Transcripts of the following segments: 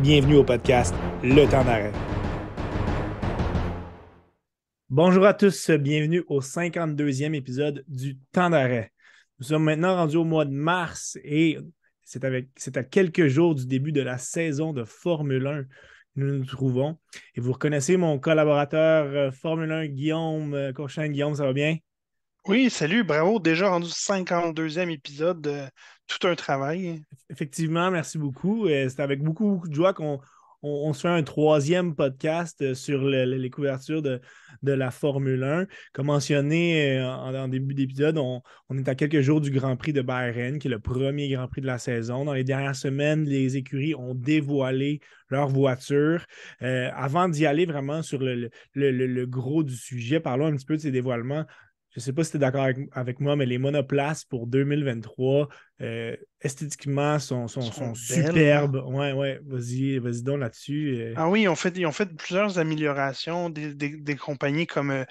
Bienvenue au podcast Le temps d'arrêt. Bonjour à tous, bienvenue au 52e épisode du temps d'arrêt. Nous sommes maintenant rendus au mois de mars et c'est, à quelques jours du début de la saison de Formule 1 que nous nous trouvons. Et vous reconnaissez mon collaborateur euh, Formule 1, Guillaume euh, Courchain. Guillaume, ça va bien? Oui, salut, bravo. Déjà rendu 52e épisode, de tout un travail. Effectivement, merci beaucoup. Euh, c'est avec beaucoup, de joie qu'on on, se fait un troisième podcast euh, sur les couvertures de, la Formule 1. Comme mentionné euh, en, début d'épisode, on, est à quelques jours du Grand Prix de Bahreïn, qui est le premier Grand Prix de la saison. Dans les dernières semaines, les écuries ont dévoilé leur voiture. avant d'y aller vraiment sur le, le, gros du sujet, parlons un petit peu de ces dévoilements je ne sais pas si tu es d'accord avec, moi, mais les monoplaces pour 2023, euh, esthétiquement, sont, sont, superbes. Ouais, ouais, vas-y, vas-y donc là-dessus. Euh. Ah oui, ils ont fait, ont fait plusieurs améliorations. Des, compagnies comme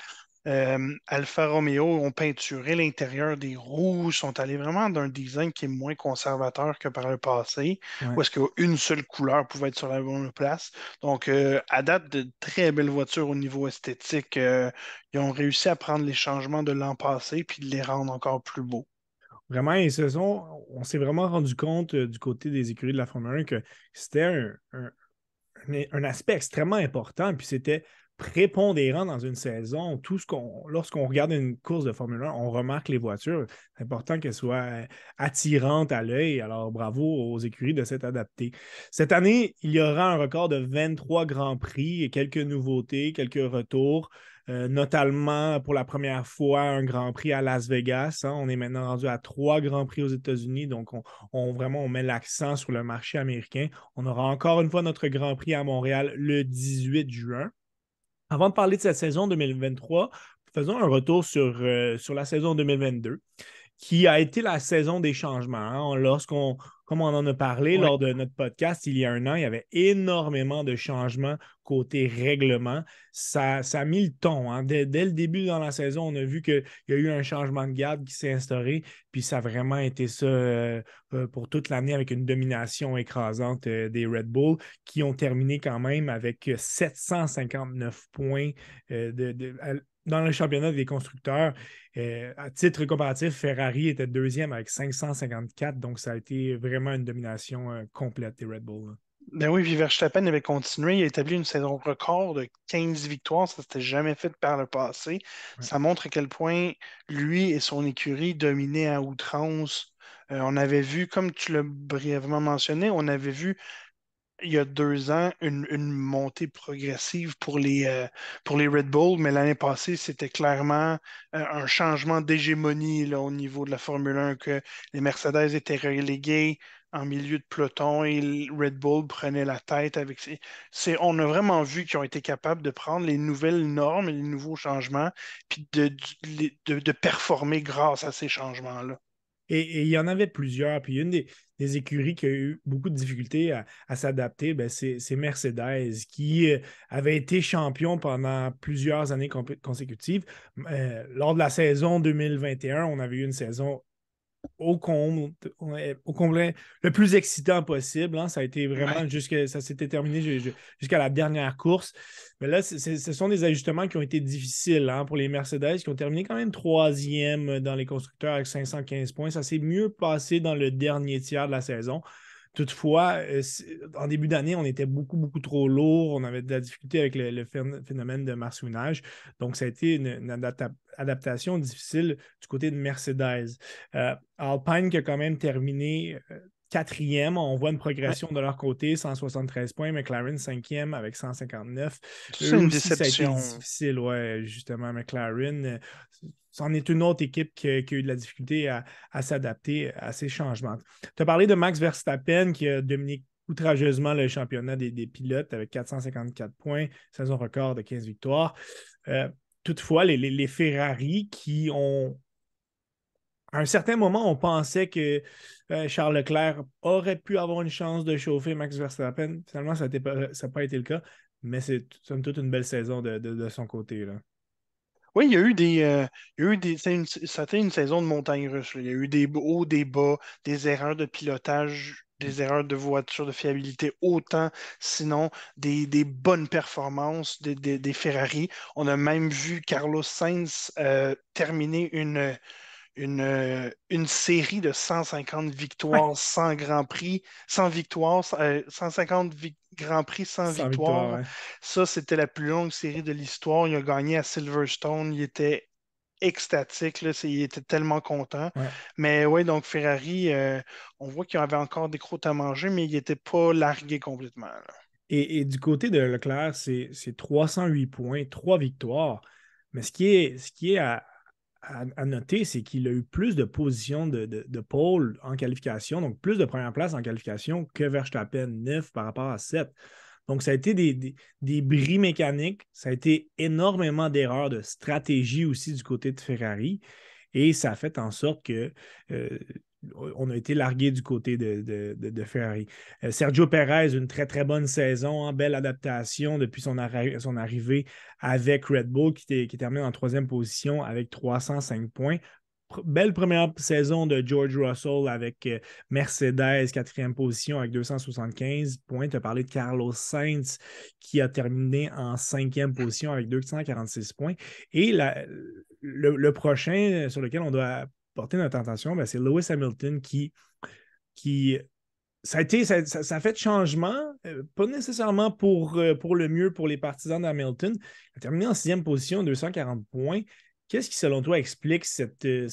euh, Alfa Romeo ont peinturé l'intérieur des roues, sont allés vraiment d'un design qui est moins conservateur que par le passé, où est-ce qu'une seule couleur pouvait être sur la bonne place. Donc, euh, à date, de très belles voitures au niveau esthétique. Euh, ils ont réussi à prendre les changements de l'an passé puis de les rendre encore plus beaux. Vraiment, ils se sont, on s'est vraiment rendu compte du côté des écuries de la Formule 1 que c'était un aspect extrêmement important. Puis c'était prépondérant dans une saison. Tout ce qu'on, lorsqu'on regarde une course de Formule 1, on remarque les voitures. C'est important qu'elles soient euh, attirantes à l'œil. Alors, bravo aux écuries de s'être adaptées. Cette année, il y aura un record de 23 grands prix et quelques nouveautés, quelques retours. Euh, notamment pour la première fois un Grand Prix à Las Vegas. Hein. On est maintenant rendu à trois Grands Prix aux États-Unis, donc on, vraiment on met l'accent sur le marché américain. On aura encore une fois notre Grand Prix à Montréal le 18 juin. Avant de parler de cette saison 2023, faisons un retour sur, euh, la saison 2022, qui a été la saison des changements. Hein. Lorsqu'on comme on en a parlé lors de notre podcast il y a un an, il y avait énormément de changements côté règlement. Ça, ça a mis le ton. Hein. Dès, le début dans la saison, on a vu qu'il y a eu un changement de garde qui s'est instauré, puis ça a vraiment été ça euh, euh, pour toute l'année avec une domination écrasante euh, des Red Bull qui ont terminé quand même avec 759 points de, dans le championnat des constructeurs. Euh, à titre comparatif, Ferrari était deuxième avec 554, donc ça a été vraiment une domination euh, complète des Red Bull. Ben oui, puis Verstappen avait continué, il a établi une saison record de 15 victoires, ça s'était jamais fait par le passé. Ça montre à quel point lui et son écurie dominaient à outrance. Euh, on avait vu, comme tu l'as brièvement mentionné, on avait vu il y a deux ans une, montée progressive pour les, euh, pour les Red Bull, mais l'année passée, c'était clairement euh, un changement d'hégémonie au niveau de la Formule 1, que les Mercedes étaient relégués en milieu de peloton et Red Bull prenait la tête avec ces... On a vraiment vu qu'ils ont été capables de prendre les nouvelles normes et les nouveaux changements, puis de, de performer grâce à ces changements-là. Et, il y en avait plusieurs. Puis une des, écuries qui a eu beaucoup de difficultés à, s'adapter, ben, c'est Mercedes, qui euh, avait été champion pendant plusieurs années consécutives. Euh, lors de la saison 2021, on avait eu une saison au, au complet, le plus excitant possible. Hein. Ça a été vraiment jusqu'à ça s'était terminé jusqu'à la dernière course. Mais là, ce sont des ajustements qui ont été difficiles hein, pour les Mercedes, qui ont terminé quand même troisième dans les constructeurs avec 515 points. Ça s'est mieux passé dans le dernier tiers de la saison. Toutefois, euh, en début d'année, on était beaucoup, beaucoup trop lourd. On avait de la difficulté avec le, phénomène de marsouinage. Donc, ça a été une, adaptation difficile du côté de Mercedes. Euh, Alpine qui a quand même terminé euh, quatrième. On voit une progression de leur côté, 173 points. McLaren cinquième avec 159. C'est une déception. Ça a été difficile, ouais, justement. McLaren, c'en est une autre équipe qui a, eu de la difficulté à, s'adapter à ces changements. Tu as parlé de Max Verstappen qui a dominé outrageusement le championnat des, pilotes avec 454 points, saison record de 15 victoires. Euh, toutefois, les, Ferrari qui ont à un certain moment, on pensait que euh, Charles Leclerc aurait pu avoir une chance de chauffer Max Verstappen. Finalement, ça n'a pas été le cas, mais c'est somme toute une belle saison de, son côté. Là. Oui, il y a eu des. Euh, il y a eu des ça a été une saison de montagne russe. Il y a eu des hauts, des bas, des erreurs de pilotage des erreurs de voiture, de fiabilité, autant sinon des, bonnes performances des, Ferrari. On a même vu Carlos Sainz euh, terminer une, une, une, série de 150 victoires sans Grand Prix, sans victoire, 150 Grand Prix sans, victoire. Ça, c'était la plus longue série de l'histoire. Il a gagné à Silverstone. Il était extatique, là, il était tellement content. Mais oui, donc Ferrari, euh, on voit qu'il avait encore des croûtes à manger, mais il n'était pas largué complètement. Et, du côté de Leclerc, c'est 308 points, 3 victoires. Mais ce qui est, ce qui est à, noter, c'est qu'il a eu plus de positions de, de, pole en qualification, donc plus de première place en qualification que Verstappen, 9 par rapport à 7. Donc, ça a été des, des, bris mécaniques, ça a été énormément d'erreurs de stratégie aussi du côté de Ferrari. Et ça a fait en sorte que euh, on a été largué du côté de, Ferrari. Euh, Sergio Perez, une très très bonne saison, hein, belle adaptation depuis son, arrivée avec Red Bull qui, qui termine en troisième position avec 305 points belle première saison de George Russell avec euh, Mercedes, quatrième position avec 275 points. Tu as parlé de Carlos Sainz qui a terminé en cinquième position avec 246 points. Et le, prochain sur lequel on doit porter notre attention, ben, c'est Lewis Hamilton qui, qui ça a, été, ça, a fait changement, euh, pas nécessairement pour, euh, pour le mieux pour les partisans d'Hamilton. Il a terminé en sixième position, 240 points. Qu'est-ce qui, selon toi, explique cette. Euh,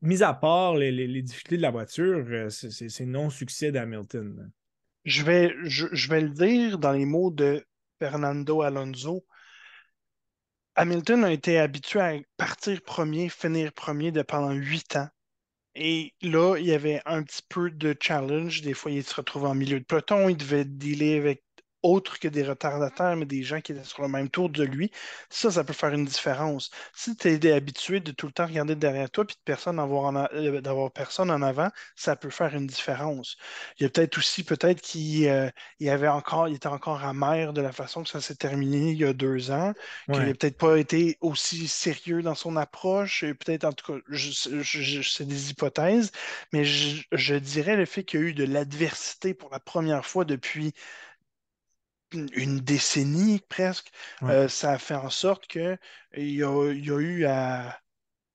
mise à part les, difficultés de la voiture, ces non-succès d'Hamilton? Je vais, je, vais le dire dans les mots de Fernando Alonso. Hamilton a été habitué à partir premier, finir premier de pendant huit ans. Et là, il y avait un petit peu de challenge. Des fois, il se retrouvait en milieu de peloton. Il devait dealer avec autres que des retardataires, mais des gens qui étaient sur le même tour de lui, ça, ça peut faire une différence. Si tu es habitué de tout le temps regarder derrière toi puis de personne euh, d'avoir personne en avant, ça peut faire une différence. Il y a peut-être aussi, peut-être qu'il euh, avait encore, il était encore amer de la façon que ça s'est terminé il y a deux ans, qu'il n'a peut-être pas été aussi sérieux dans son approche, peut-être en tout cas, c'est des hypothèses, mais je dirais le fait qu'il y a eu de l'adversité pour la première fois depuis une décennie presque, euh, ça a fait en sorte qu'il y a, y a eu à,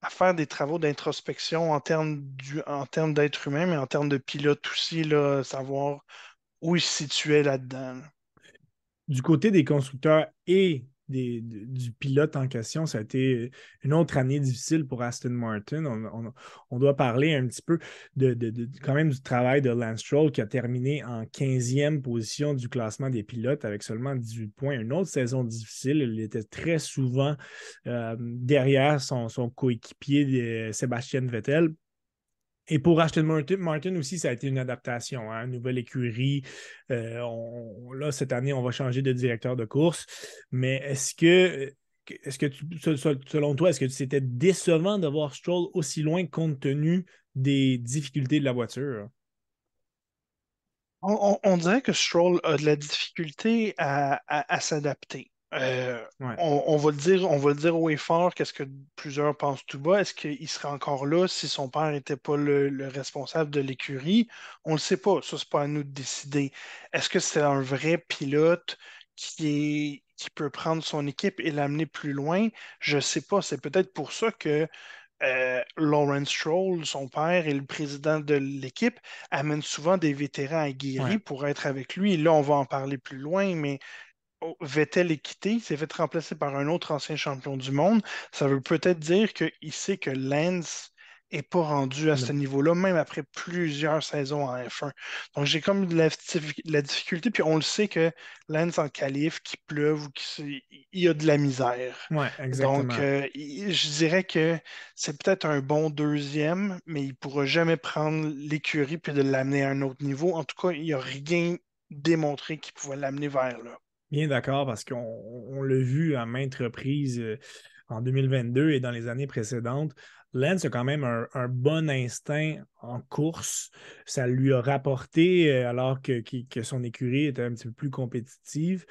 faire des travaux d'introspection en termes, en termes d'être humain, mais en termes de pilote aussi, là, savoir où il se situait là-dedans. Du côté des constructeurs et du pilote en question. Ça a été une autre année difficile pour Aston Martin. On, doit parler un petit peu quand même du travail de Lance Stroll qui a terminé en 15e position du classement des pilotes avec seulement 18 points. Une autre saison difficile. Il était très souvent euh, derrière son, son coéquipier Sébastien Vettel. Et pour Ashton Martin, aussi, ça a été une adaptation, hein, nouvelle écurie. Euh, là, cette année, on va changer de directeur de course. Mais est-ce que, est-ce que selon toi, est-ce que c'était décevant de voir Stroll aussi loin compte tenu des difficultés de la voiture? On, dirait que Stroll a de la difficulté à s'adapter. Euh, on, va le dire, on va le dire haut et fort, qu'est-ce que plusieurs pensent tout bas? Est-ce qu'il serait encore là si son père n'était pas le, responsable de l'écurie? On ne le sait pas. Ça, c'est pas à nous de décider. Est-ce que c'est un vrai pilote qui est qui peut prendre son équipe et l'amener plus loin? Je ne sais pas. C'est peut-être pour ça que euh, Lawrence Stroll, son père et le président de l'équipe, amènent souvent des vétérans aguerris pour être avec lui. Là, on va en parler plus loin, mais Vettel est quitté, il s'est fait remplacer par un autre ancien champion du monde. Ça veut peut-être dire qu'il sait que Lance n'est pas rendu à ce niveau-là, même après plusieurs saisons en F1. Donc j'ai comme de la, difficulté, puis on le sait que Lance en qualif, qu'il pleuve ou qu'il y a de la misère. Ouais, exactement. Donc euh, je dirais que c'est peut-être un bon deuxième, mais il ne pourra jamais prendre l'écurie puis de l'amener à un autre niveau. En tout cas, il n'y a rien démontré qui pouvait l'amener vers là. Bien d'accord, parce qu'on l'a vu à maintes reprises euh, en 2022 et dans les années précédentes. Lance a quand même un, bon instinct en course. Ça lui a rapporté, euh, alors que, son écurie était un petit peu plus compétitive.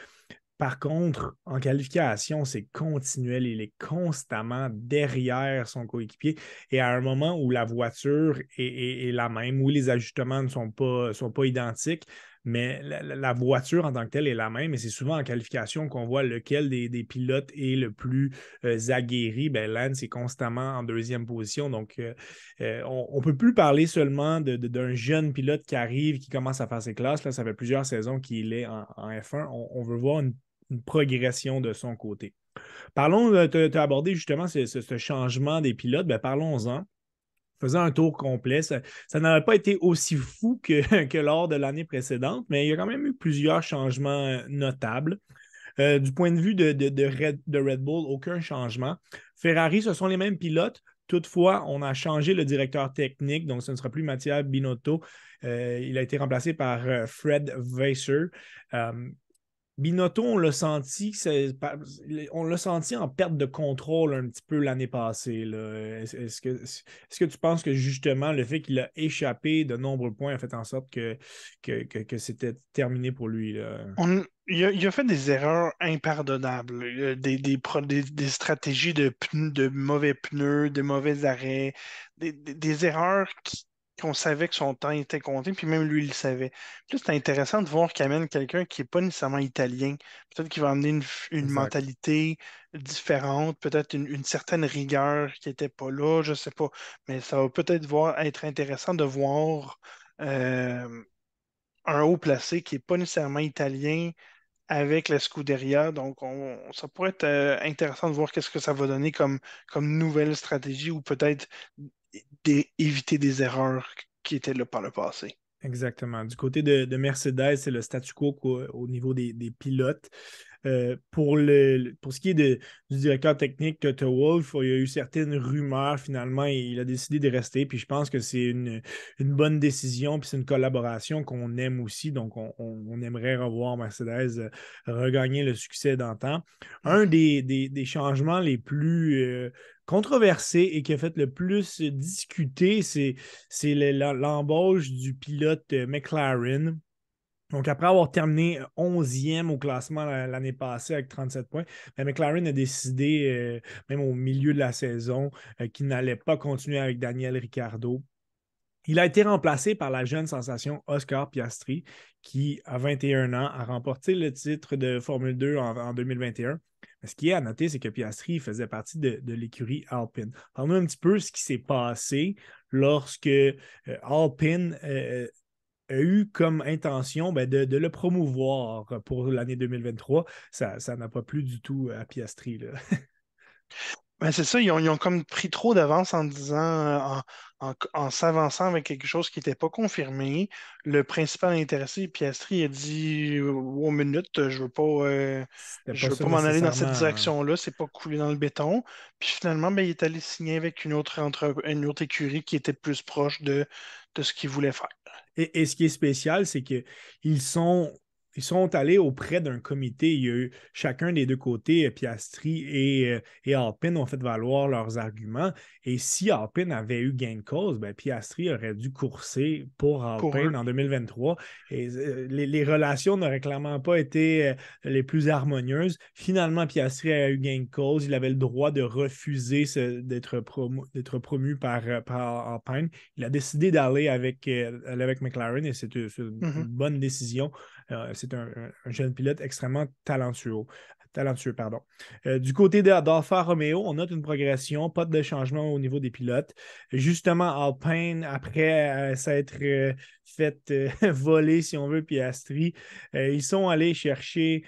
Par contre, en qualification, c'est continuel. Il est constamment derrière son coéquipier. Et à un moment où la voiture est, la même, où les ajustements ne sont pas, sont pas identiques, mais la, voiture en tant que telle est la même. Et c'est souvent en qualification qu'on voit lequel des, pilotes est le plus euh, aguerri. Ben, Lance est constamment en deuxième position. Donc, euh, euh, on ne peut plus parler seulement d'un jeune pilote qui arrive, qui commence à faire ses classes. Là, ça fait plusieurs saisons qu'il est en, F1. On, veut voir une progression de son côté. Parlons, tu as abordé justement ce, changement des pilotes, ben, parlons-en. Faisant un tour complet, ça, n'avait pas été aussi fou que, que lors de l'année précédente, mais il y a quand même eu plusieurs changements euh, notables. Euh, du point de vue de, de, Red, Bull, aucun changement. Ferrari, ce sont les mêmes pilotes. Toutefois, on a changé le directeur technique, donc ce ne sera plus Mathieu Binotto. Euh, il a été remplacé par Fred Weiser. Binotto, on l'a senti, en perte de contrôle un petit peu l'année passée. Est-ce que, tu penses que justement le fait qu'il a échappé de nombreux points a fait en sorte que, c'était terminé pour lui? il, a, fait des erreurs impardonnables, des, des, stratégies de, de mauvais pneus, de mauvais arrêts, des erreurs qui, qu'on savait que son temps était compté, puis même lui, il le savait. Puis c'est intéressant de voir qu'il amène quelqu'un qui n'est pas nécessairement italien. Peut-être qu'il va amener une, mentalité différente, peut-être une, certaine rigueur qui n'était pas là, je ne sais pas. Mais ça va peut-être voir, être intéressant de voir euh, un haut placé qui n'est pas nécessairement italien avec la Scuderia. Donc, ça pourrait être euh, intéressant de voir qu'est-ce que ça va donner comme, comme nouvelle stratégie ou peut-être d'éviter des erreurs qui étaient là par le passé. Exactement. Du côté de, Mercedes, c'est le statu quo au, niveau des, pilotes. Euh, pour, le, pour ce qui est du directeur technique Toto Wolf, il y a eu certaines rumeurs. Finalement, il a décidé de rester. Puis je pense que c'est une, bonne décision. Puis c'est une collaboration qu'on aime aussi. Donc, on, aimerait revoir Mercedes euh, regagner le succès d'antan. Un des, des, changements les plus euh, controversé et qui a fait le plus discuter, c'est l'embauche du pilote euh, McLaren. Donc, après avoir terminé 11e au classement l'année passée avec 37 points, ben, McLaren a décidé, euh, même au milieu de la saison, euh, qu'il n'allait pas continuer avec Daniel Ricciardo. Il a été remplacé par la jeune sensation Oscar Piastri, qui, à 21 ans, a remporté le titre de Formule 2 en 2021 ce qui est à noter, c'est que Piastri faisait partie de, l'écurie Alpine. Parlons un petit peu ce qui s'est passé lorsque euh, Alpine euh, a eu comme intention ben, de, le promouvoir pour l'année 2023. Ça n'a pas plu du tout à Piastri. Ben, c'est ça, ils ont, comme pris trop d'avance en disant, en, s'avançant avec quelque chose qui n'était pas confirmé. Le principal intéressé, Piastri, a dit aux minutes, je veux pas, euh, je veux pas m'en aller dans cette direction-là, c'est pas coulé dans le béton. Puis finalement, ben, il est allé signer avec une autre, une autre écurie qui était plus proche de, de ce qu'il voulait faire. Et, et, ce qui est spécial, c'est qu'ils sont ils sont allés auprès d'un comité. Il y a eu chacun des deux côtés, Piastri et, euh, et Alpine, ont fait valoir leurs arguments. Et si Alpine avait eu gain de cause, ben Piastri aurait dû courser pour Alpine en 2023. Et euh, les, relations n'auraient clairement pas été euh, les plus harmonieuses. Finalement, Piastri a eu gain de cause. Il avait le droit de refuser d'être promu, par, par, Alpine. Il a décidé d'aller avec, avec McLaren et c'est une, mm-hmm. bonne décision c'est un, jeune pilote extrêmement talentueux. Talentueux, pardon. Euh, du côté d'Alfa Romeo, on note une progression, pas de changement au niveau des pilotes. Justement, Alpine, après euh, s'être euh, fait voler, si on veut, Piastri, ils sont allés chercher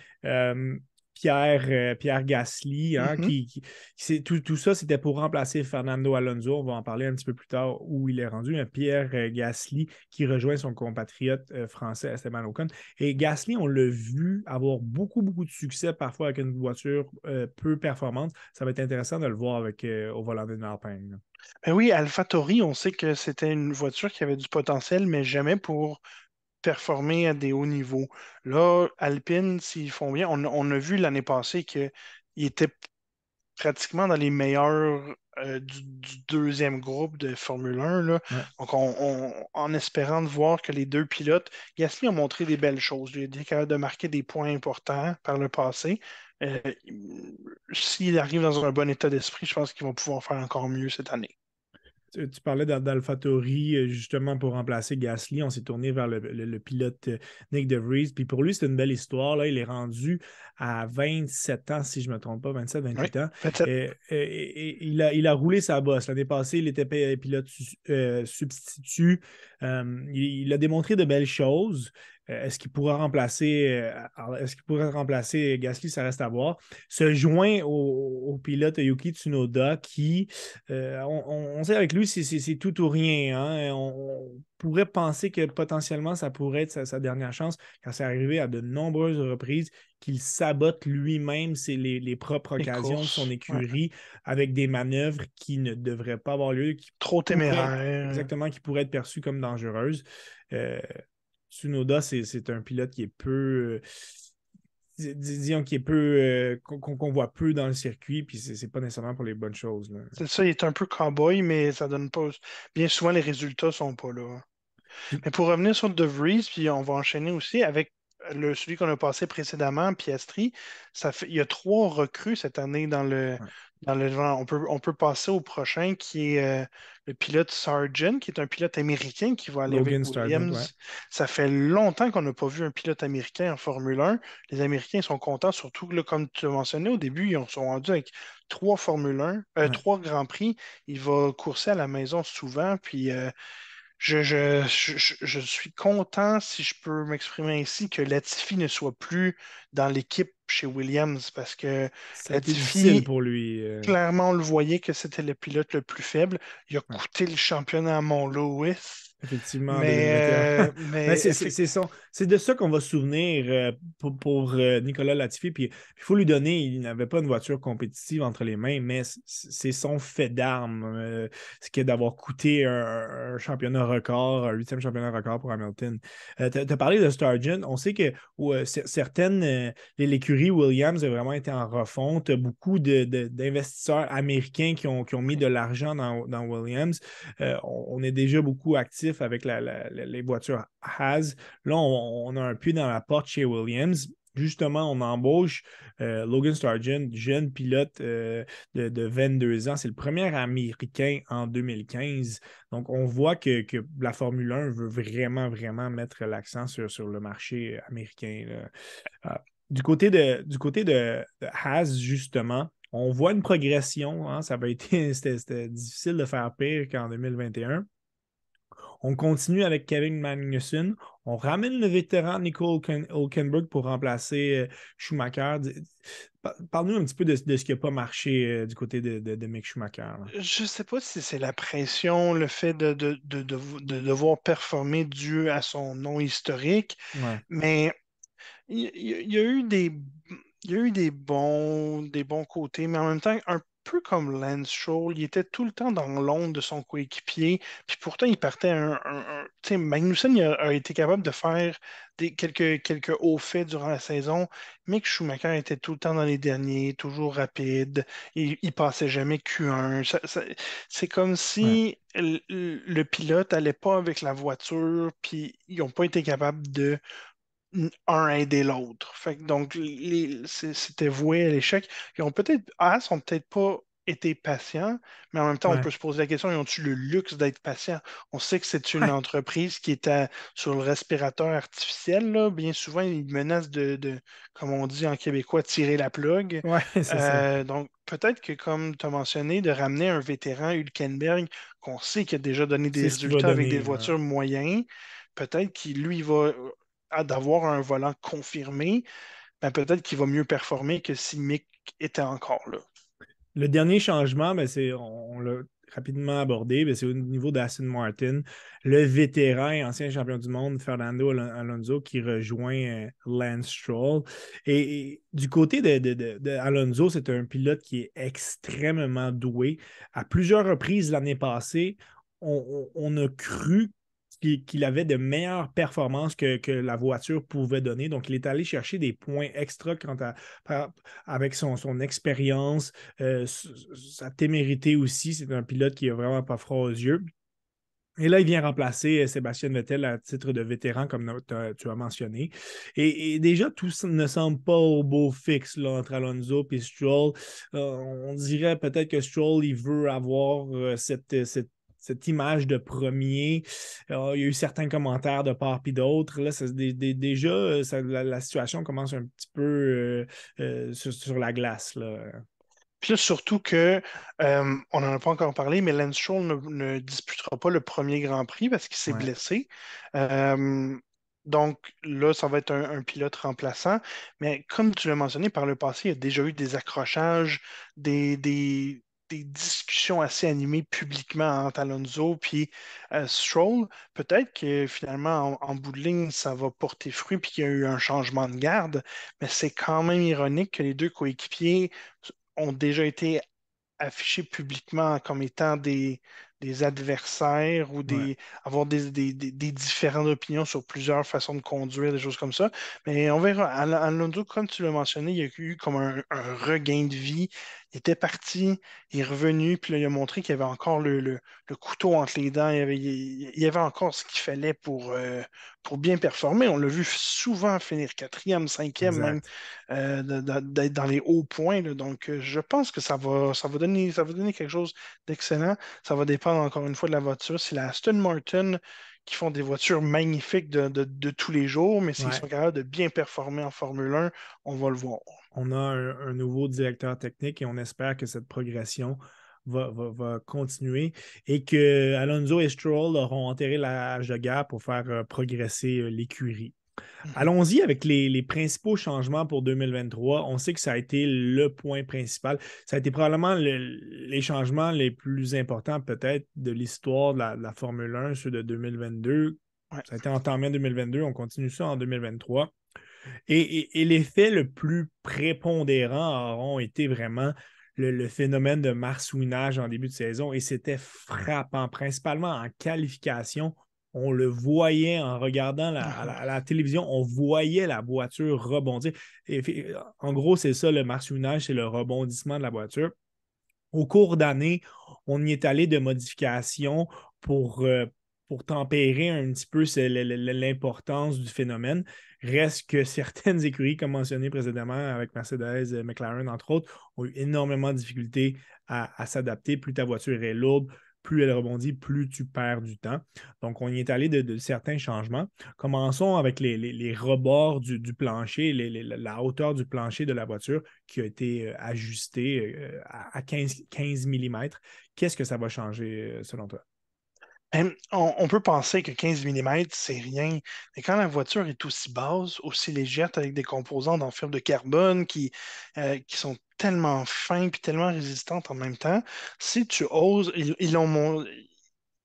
Pierre, euh, Pierre Gasly, hein, mm-hmm. qui, tout, tout, ça, c'était pour remplacer Fernando Alonso. On va en parler un petit peu plus tard où il est rendu. Pierre euh, Gasly qui rejoint son compatriote euh, français Esteban Ocon. Et Gasly, on l'a vu avoir beaucoup, beaucoup de succès parfois avec une voiture peu performante. Ça va être intéressant de le voir avec, au volant d'une Alpine. Ben oui, AlphaTauri, on sait que c'était une voiture qui avait du potentiel, mais jamais pour performer à des hauts niveaux. Là, Alpine, s'ils font bien, on, a vu l'année passée qu'ils étaient pratiquement dans les meilleurs euh, du, deuxième groupe de Formule 1. Là. Donc, en espérant de voir que les deux pilotes, Gasly a montré des belles choses. Il a été capable de marquer des points importants par le passé. Euh, s'il arrive dans un bon état d'esprit, je pense qu'il va pouvoir faire encore mieux cette année tu parlais d'AlphaTauri euh, justement pour remplacer Gasly. On s'est tourné vers le, pilote euh, Nick DeVries. Puis pour lui, c'est une belle histoire. Là. Il est rendu à 27 ans, si je ne me trompe pas, 27, 28 ans. Et, il, a, il, a, roulé sa bosse. L'année passée, il était pilote euh, substitut. il, a démontré de belles choses. Euh, est-ce qu'il pourra remplacer euh, est-ce qu'il pourrait remplacer Gasly, ça reste à voir. Se joint au, pilote Yuki Tsunoda qui, euh, on, sait avec lui, c'est tout ou rien. Hein. On, pourrait penser que potentiellement ça pourrait être sa, dernière chance, car c'est arrivé à de nombreuses reprises qu'il sabote lui-même les, propres occasions de son écurie avec des manœuvres qui ne devraient pas avoir lieu. Qui Trop téméraires. Exactement, qui pourraient être perçues comme dangereuses. Tsunoda, c'est un pilote qui est peu. Euh, disons qui est peu. Euh, qu'on voit peu dans le circuit, puis c'est pas nécessairement pour les bonnes choses. C'est ça, il est un peu cowboy, mais ça donne pas. Bien souvent, les résultats sont pas là. Mais pour revenir sur De Vries, puis on va enchaîner aussi avec le, celui qu'on a passé précédemment, Piastri, ça fait, il y a trois recrues cette année dans le, dans le On peut, on peut passer au prochain qui est euh, le pilote Sargent, qui est un pilote américain qui va aller avec Williams. Ça fait longtemps qu'on n'a pas vu un pilote américain en Formule 1. Les Américains sont contents, surtout que, comme tu as mentionné au début, ils sont rendus avec trois Formule 1, euh, trois Grands Prix. Il va courser à la maison souvent, puis euh, je, je, suis content, si je peux m'exprimer ainsi, que Latifi ne soit plus dans l'équipe chez Williams parce que Latifi, pour lui. Euh. Clairement, on le voyait que c'était le pilote le plus faible. Il a coûté le championnat à Mont-Louis. Effectivement, mais, mais, c'est de ça qu'on va se souvenir euh, pour, euh, Nicolas Latifi. Puis il faut lui donner, il n'avait pas une voiture compétitive entre les mains, mais c'est son fait d'arme, euh, ce qui est d'avoir coûté un, championnat record, un huitième championnat record pour Hamilton. tu as, parlé de Stargent. On sait que certaines, l'écurie Williams a vraiment été en refonte. Beaucoup d'investisseurs américains qui ont, qui ont mis de l'argent dans, dans, Williams. on est déjà beaucoup actifs avec les voitures Haas. Là, on, a un pied dans la porte chez Williams. Justement, on embauche euh, Logan Sargent, jeune pilote euh, de, 22 ans. C'est le premier Américain en 2015. Donc, on voit que, la Formule 1 veut vraiment, vraiment mettre l'accent sur, le marché américain. Euh, du côté de, du côté Haas, justement, on voit une progression. Hein. c'était difficile de faire pire qu'en 2021. On continue avec Kevin Magnussen. On ramène le vétéran Nico Hulkenberg pour remplacer euh, Schumacher. Parle-nous un petit peu de, ce qui n'a pas marché euh, du côté de, Mick Schumacher. Je ne sais pas si c'est la pression, le fait de, devoir performer dû à son nom historique, mais il y, a eu des il y a eu des bons, des bons côtés, mais en même temps, un peu comme Lance Stroll, il était tout le temps dans l'ombre de son coéquipier, puis pourtant il partait un... tu sais, Magnussen a, été capable de faire des, quelques, quelques hauts faits durant la saison, mais que Schumacher était tout le temps dans les derniers, toujours rapide, il, il passait jamais Q1. c'est comme si le, pilote allait pas avec la voiture, puis ils n'ont pas été capables de un aider l'autre. donc, c'était voué à l'échec. Ils ont peut-être, ah, sont peut-être pas été patients, mais en même temps, on peut se poser la question, ils ont-tu le luxe d'être patients? On sait que c'est une entreprise qui est sur le respirateur artificiel. Là. Bien souvent, ils menacent de, comme on dit en québécois, tirer la plug. Euh, donc, peut-être que, comme tu as mentionné, de ramener un vétéran Hülkenberg, qu'on sait qu'il a déjà donné des résultats avec des voitures moyennes, peut-être qu'il, lui, va d'avoir un volant confirmé, ben peut-être qu'il va mieux performer que si Mick était encore là. Le dernier changement, ben c'est, on, l'a rapidement abordé, ben c'est au niveau d'Aston Martin, le vétéran et ancien champion du monde, Fernando Alonso, qui rejoint euh, Lance Stroll. Et, du côté de, c'est un pilote qui est extrêmement doué. À plusieurs reprises l'année passée, on, on a cru qu'il avait de meilleures performances que, la voiture pouvait donner. Donc, il est allé chercher des points extra avec son, son expérience, euh, sa témérité aussi. C'est un pilote qui n'a vraiment pas froid aux yeux. Et là, il vient remplacer euh, Sébastien Vettel à titre de vétéran, comme tu as mentionné. Et, déjà, tout ne semble pas au beau fixe entre Alonso et Stroll. Euh, on dirait peut-être que Stroll, il veut avoir cette, cette image de premier. il y a eu certains commentaires de part et d'autre. Là, déjà, euh, la, situation commence un petit peu euh, euh, sur, la glace. Là. Puis là, surtout que, on n'en a pas encore parlé, mais Lance Stroll ne, disputera pas le premier Grand Prix parce qu'il s'est blessé. donc là, ça va être un, pilote remplaçant. Mais comme tu l'as mentionné, par le passé, il y a déjà eu des accrochages, des, des discussions assez animées publiquement entre Alonso puis euh, Stroll. Peut-être que finalement, en, bout de ligne, ça va porter fruit puis qu'il y a eu un changement de garde, mais c'est quand même ironique que les deux coéquipiers ont déjà été affichés publiquement comme étant des, des adversaires ou des, avoir des, différentes opinions sur plusieurs façons de conduire, des choses comme ça. Mais on verra. Alonso, comme tu l'as mentionné, il y a eu comme un, regain de vie. Il était parti, il est revenu, puis là, il a montré qu'il y avait encore le, couteau entre les dents. Il y avait, il avait encore ce qu'il fallait pour, euh, pour bien performer. On l'a vu souvent finir quatrième, cinquième, même euh, d'être dans les hauts points. Donc, euh, je pense que ça va, ça va, donner, ça va donner quelque chose d'excellent. Ça va dépendre encore une fois de la voiture. C'est la Aston Martin qui font des voitures magnifiques de, tous les jours, mais s'ils sont capables de bien performer en Formule 1, on va le voir. On a un, nouveau directeur technique et on espère que cette progression va, continuer et que Alonso et Stroll auront enterré la hache de guerre pour faire euh, progresser euh, l'écurie. Mhm. Allons-y avec les, principaux changements pour 2023. On sait que ça a été le point principal. Ça a été probablement les changements les plus importants peut-être de l'histoire de, la, Formule 1, ceux de 2022. Ça a été en 2022, on continue ça en 2023. Et, l'effet le plus prépondérant auront été vraiment le, phénomène de marsouinage en début de saison et c'était frappant, principalement en qualification on le voyait en regardant la, la, télévision, on voyait la voiture rebondir. Et, en gros, c'est ça le marsouinage, c'est le rebondissement de la voiture. Au cours d'année, on y est allé de modifications pour, euh, pour tempérer un petit peu l'importance du phénomène. Reste que certaines écuries, comme mentionné précédemment avec Mercedes, et McLaren, entre autres, ont eu énormément de difficultés à, à s'adapter. Plus ta voiture est lourde, plus elle rebondit, plus tu perds du temps. Donc, on y est allé de, certains changements. Commençons avec les, rebords du, plancher, la hauteur du plancher de la voiture qui a été euh, ajustée euh, à 15, 15 mm. Qu'est-ce que ça va changer euh, selon toi? On, peut penser que 15 mm, c'est rien, mais quand la voiture est aussi basse, aussi légère, avec des composants en de carbone qui, qui sont tellement fins et tellement résistantes en même temps. Si tu oses, ils, ont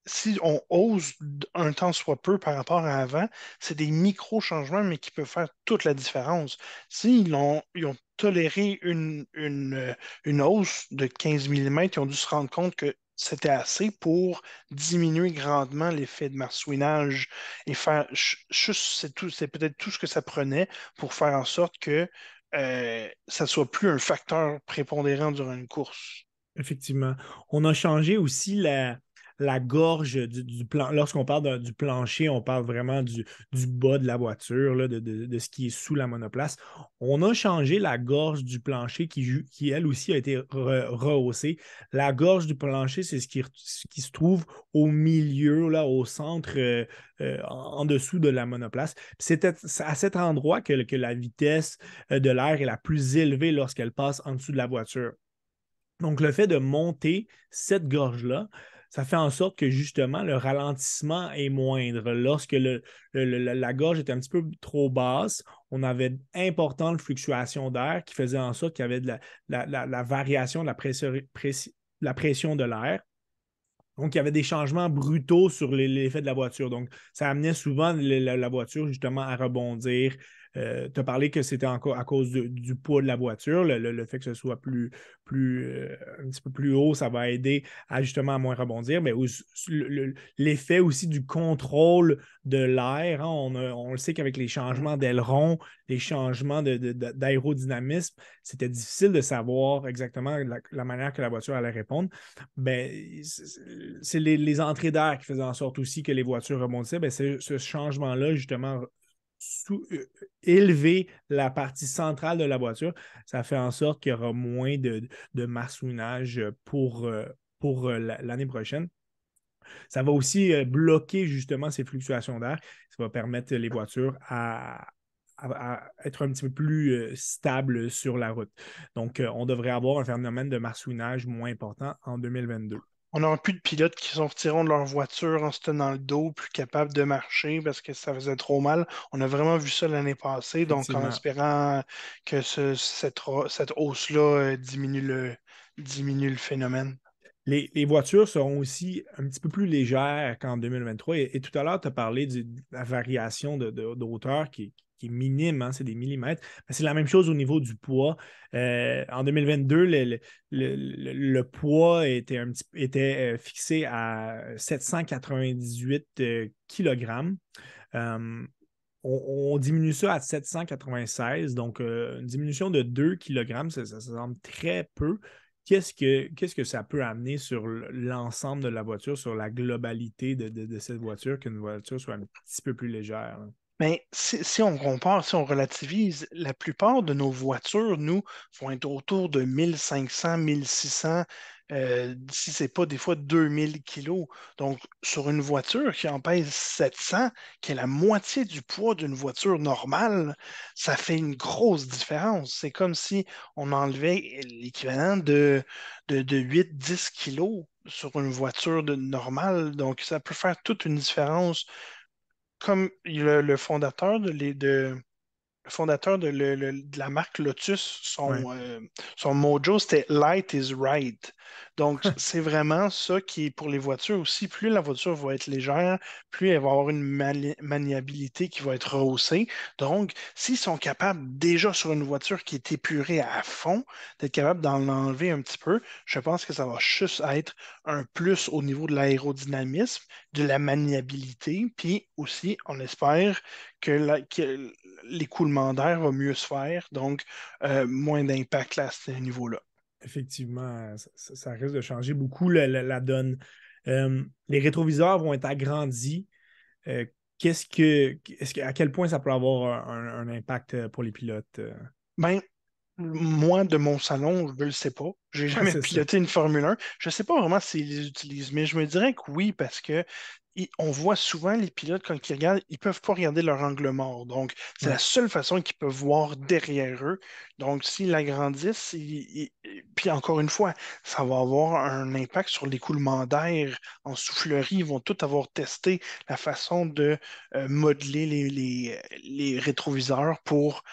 si on ose un temps soit peu par rapport à avant, c'est des micro-changements, mais qui peuvent faire toute la différence. S'ils ont, ils toléré une, une, une, hausse de 15 mm, ils ont dû se rendre compte que c'était assez pour diminuer grandement l'effet de marsouinage et faire juste, c'est peut-être tout ce que ça prenait pour faire en sorte que euh, ça ne soit plus un facteur prépondérant durant une course. Effectivement. On a changé aussi la, la gorge du, plan. Lorsqu'on parle du plancher, on parle vraiment du, bas de la voiture, de, ce qui est sous la monoplace. On a changé la gorge du plancher qui, elle aussi, a été rehaussée. La gorge du plancher, c'est ce qui, se trouve au milieu, là, au centre, euh, euh, en, dessous de la monoplace. C'est à cet endroit que, que la vitesse euh, de l'air est la plus élevée lorsqu'elle passe en dessous de la voiture. Donc, le fait de monter cette gorge-là, ça fait en sorte que justement le ralentissement est moindre. Lorsque la gorge est un petit peu trop basse, on avait importante fluctuation d'air qui faisait en sorte qu'il y avait de la, variation de la pression, de l'air. Donc, il y avait des changements brutaux sur l'effet de la voiture. Donc, ça amenait souvent la, voiture justement à rebondir, euh, tu as parlé que c'était encore à cause du poids de la voiture, le, fait que ce soit plus, euh, un petit peu plus haut, ça va aider à justement à moins rebondir, mais l'effet aussi du contrôle de l'air. Hein, on, le sait qu'avec les changements d'aileron, les changements d'aérodynamisme, c'était difficile de savoir exactement la, manière que la voiture allait répondre. Ben, c'est les, entrées d'air qui faisaient en sorte aussi que les voitures rebondissaient. Ben, ce changement-là, justement, sous, euh, élever la partie centrale de la voiture, ça fait en sorte qu'il y aura moins de, de massouinage pour, euh, pour euh, l'année prochaine. Ça va aussi bloquer justement ces fluctuations d'air. Ça va permettre les voitures à, être un petit peu plus stables sur la route. Donc, on devrait avoir un phénomène de marsouinage moins important en 2022. On n'aura plus de pilotes qui sortiront de leur voiture en se tenant le dos, plus capables de marcher parce que ça faisait trop mal. On a vraiment vu ça l'année passée, donc en espérant que cette, hausse-là euh, diminue le, diminue le phénomène. Les, voitures seront aussi un petit peu plus légères qu'en 2023. Et, tout à l'heure, tu as parlé de la variation de, de hauteur qui, qui est minime, hein, c'est des millimètres. C'est la même chose au niveau du poids. Euh, en 2022, le, poids était, un petit, était euh, fixé à 798 euh, kg. On, diminue ça à 796, donc une diminution de 2 kg, ça, semble très peu. Qu'est-ce que, qu'est-ce que ça peut amener sur l'ensemble de la voiture, sur la globalité de, cette voiture, qu'une voiture soit un petit peu plus légère? Mais si, on compare, si on relativise, la plupart de nos voitures, nous, vont être autour de 1500, 1600, euh, si ce n'est pas des fois 2000 kilos. Donc, sur une voiture qui en pèse 700, qui est la moitié du poids d'une voiture normale, ça fait une grosse différence. C'est comme si on enlevait l'équivalent de, de, 8-10 kilos sur une voiture normale. Donc, ça peut faire toute une différence comme le, fondateur de, de, fondateur de, la marque Lotus, son, euh, son mojo, c'était Light is Right. Donc, c'est vraiment ça qui est pour les voitures aussi. Plus la voiture va être légère, plus elle va avoir une maniabilité qui va être rehaussée. Donc, s'ils sont capables déjà sur une voiture qui est épurée à fond, d'être capable d'en enlever un petit peu, je pense que ça va juste être un plus au niveau de l'aérodynamisme, de la maniabilité, puis aussi, on espère que, l'écoulement d'air va mieux se faire, donc euh, moins d'impact à ce niveau-là effectivement, ça, risque de changer beaucoup la, donne. Euh, les rétroviseurs vont être agrandis. Euh, qu'est-ce que, à quel point ça peut avoir un, impact pour les pilotes? Ben, moi, de mon salon, je ne le sais pas. J'ai jamais piloté une Formule 1. Je ne sais pas vraiment s'ils les utilisent, mais je me dirais que oui, parce que on voit souvent les pilotes, quand ils regardent, ils ne peuvent pas regarder leur angle mort. Donc, c'est la seule façon qu'ils peuvent voir derrière eux. Donc, s'ils l'agrandissent, puis encore une fois, ça va avoir un impact sur l'écoulement d'air en soufflerie. Ils vont tout avoir testé la façon de euh, modeler les, rétroviseurs pour,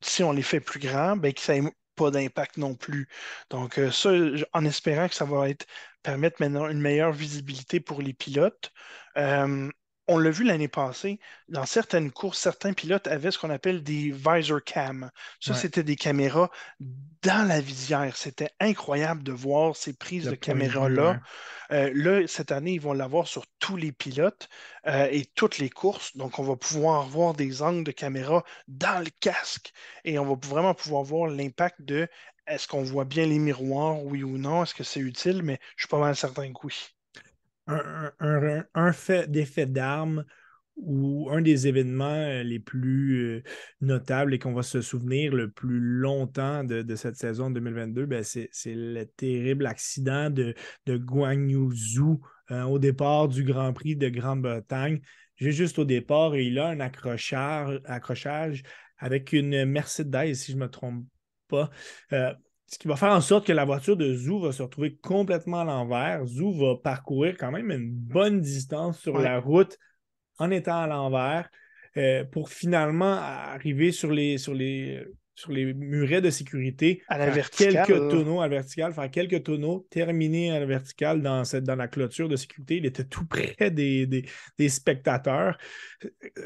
si on les fait plus grands, ben, que ça n'ait pas d'impact non plus. Donc, euh, ça, en espérant que ça va être permettre maintenant une meilleure visibilité pour les pilotes. Euh, on l'a vu l'année passée, dans certaines courses, certains pilotes avaient ce qu'on appelle des visor cam. Ça, c'était des caméras dans la visière. C'était incroyable de voir ces prises de caméra-là. Euh, là, cette année, ils vont l'avoir sur tous les pilotes euh, et toutes les courses. Donc, on va pouvoir voir des angles de caméra dans le casque et on va vraiment pouvoir voir l'impact de est-ce qu'on voit bien les miroirs, oui ou non? Est-ce que c'est utile? Mais je suis pas mal certain que oui. Un, fait d'effet d'armes ou un des événements euh, les plus euh, notables et qu'on va se souvenir le plus longtemps de, cette saison 2022, ben c'est le terrible accident de, de Guang Yu euh, au départ du Grand Prix de Grande-Bretagne. Juste au départ, il a un accrochage, avec une Mercedes, si je me trompe pas. Euh, ce qui va faire en sorte que la voiture de Zou va se retrouver complètement à l'envers. Zou va parcourir quand même une bonne distance sur la route en étant à l'envers euh, pour finalement arriver sur les, sur les, sur les murets de sécurité, à la verticale, quelques tonneaux à la verticale, faire quelques tonneaux, terminer à la verticale dans, cette, dans la clôture de sécurité. Il était tout près des, des, spectateurs.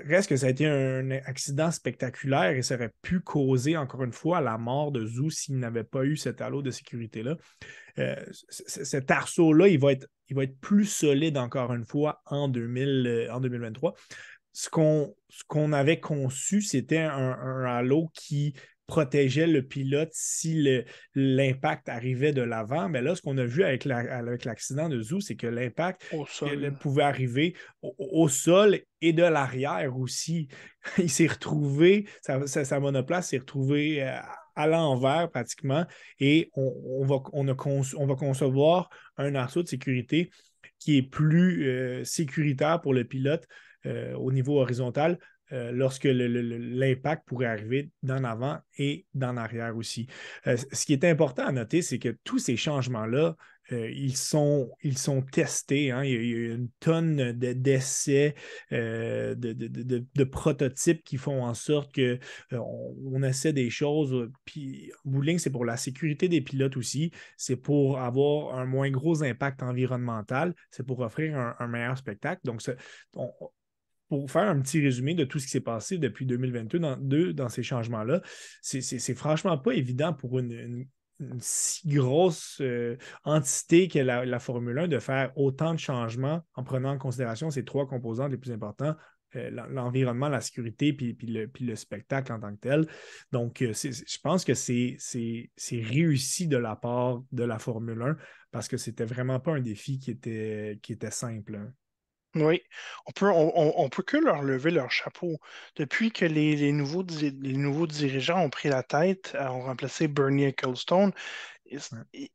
Reste que ça a été un accident spectaculaire et ça aurait pu causer, encore une fois, la mort de Zou s'il n'avait pas eu cet halo de sécurité-là. Euh, cet arceau-là, il, va être, il va être plus solide, encore une fois, en, 2000, euh, en 2023 ce qu'on avait conçu, c'était un, un, halo qui protégeait le pilote si l'impact arrivait de l'avant. Mais là, ce qu'on a vu avec l'accident de Zou, c'est que l'impact pouvait arriver au, sol et de l'arrière aussi. Il s'est retrouvé, sa, monoplace s'est retrouvée euh, à, l'envers pratiquement et on, va, on, on va concevoir un arceau de sécurité qui est plus euh, sécuritaire pour le pilote euh, au niveau horizontal euh, lorsque l'impact pourrait arriver d'en avant et d'en arrière aussi. Euh, ce qui est important à noter, c'est que tous ces changements-là, ils, sont, ils sont testés. Hein. Il, y a, une tonne d'essais, de, de, prototypes qui font en sorte qu'on on essaie des choses. Puis, bowling, c'est pour la sécurité des pilotes aussi. C'est pour avoir un moins gros impact environnemental. C'est pour offrir un, meilleur spectacle. Donc, on, pour faire un petit résumé de tout ce qui s'est passé depuis 2022 dans, ces changements-là, c'est franchement pas évident pour une, si grosse euh, entité qu'est la, Formule 1 de faire autant de changements en prenant en considération ces trois composantes les plus importants. Euh, l'environnement, la sécurité, puis, le, spectacle en tant que tel. Donc, euh, je pense que c'est réussi de la part de la Formule 1 parce que c'était vraiment pas un défi qui était, qui était simple. Hein. Oui, on peut, on, peut que leur lever leur chapeau. Depuis que les, nouveaux, les nouveaux dirigeants ont pris la tête, euh, ont remplacé Bernie Ecclestone,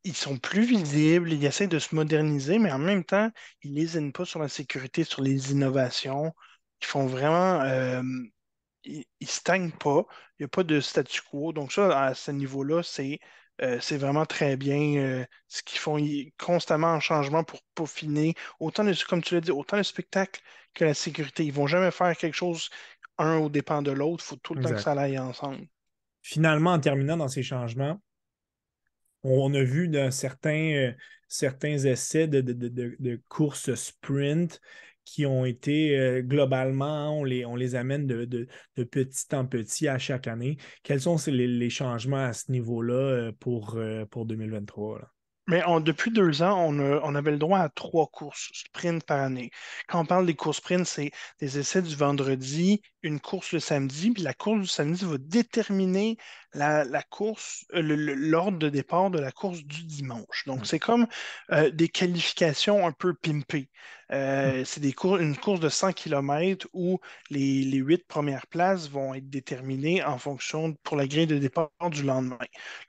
ils, sont plus visibles, ils essaient de se moderniser, mais en même temps, ils lésinent pas sur la sécurité, sur les innovations. Ils font vraiment, euh, ils, ils stagnent pas. Il n'y a pas de statu quo. Donc ça, à ce niveau-là, c'est euh, c'est vraiment très bien euh, ce qu'ils font constamment en changement pour peaufiner, autant comme tu l'as dit, autant le spectacle que la sécurité. Ils ne vont jamais faire quelque chose un au dépend de l'autre. Il faut tout le temps que ça aille ensemble. Finalement, en terminant dans ces changements, on a vu dans certains, euh, certains essais de, de courses sprint qui ont été euh, globalement, on les, on les amène de, petit en petit à chaque année. Quels sont les, changements à ce niveau-là euh, pour, euh, pour 2023? Mais depuis deux ans, on, avait le droit à trois courses sprint par année. Quand on parle des courses sprint, c'est des essais du vendredi, une course le samedi, puis la course du samedi va déterminer la, course, l'ordre de départ de la course du dimanche. Donc, c'est comme des qualifications un peu pimpées. Euh, c'est une course de 100 km où les, huit premières places vont être déterminées en fonction pour la grille de départ du lendemain.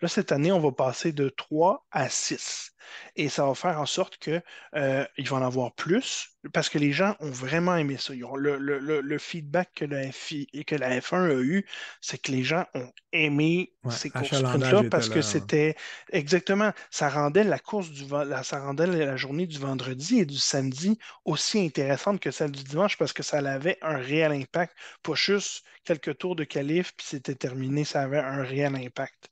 Là, cette année, on va passer de 3 à 6. Et ça va faire en sorte qu'il euh, va en avoir plus parce que les gens ont vraiment aimé ça. le, feedback que la, que la F1 a eu, c'est que les gens ont aimé ces courses-là parce que c'était exactement, ça rendait la course du ça rendait la journée du vendredi et du samedi aussi intéressante que celle du dimanche parce que ça avait un réel impact, pas juste quelques tours de qualif, puis c'était terminé, ça avait un réel impact.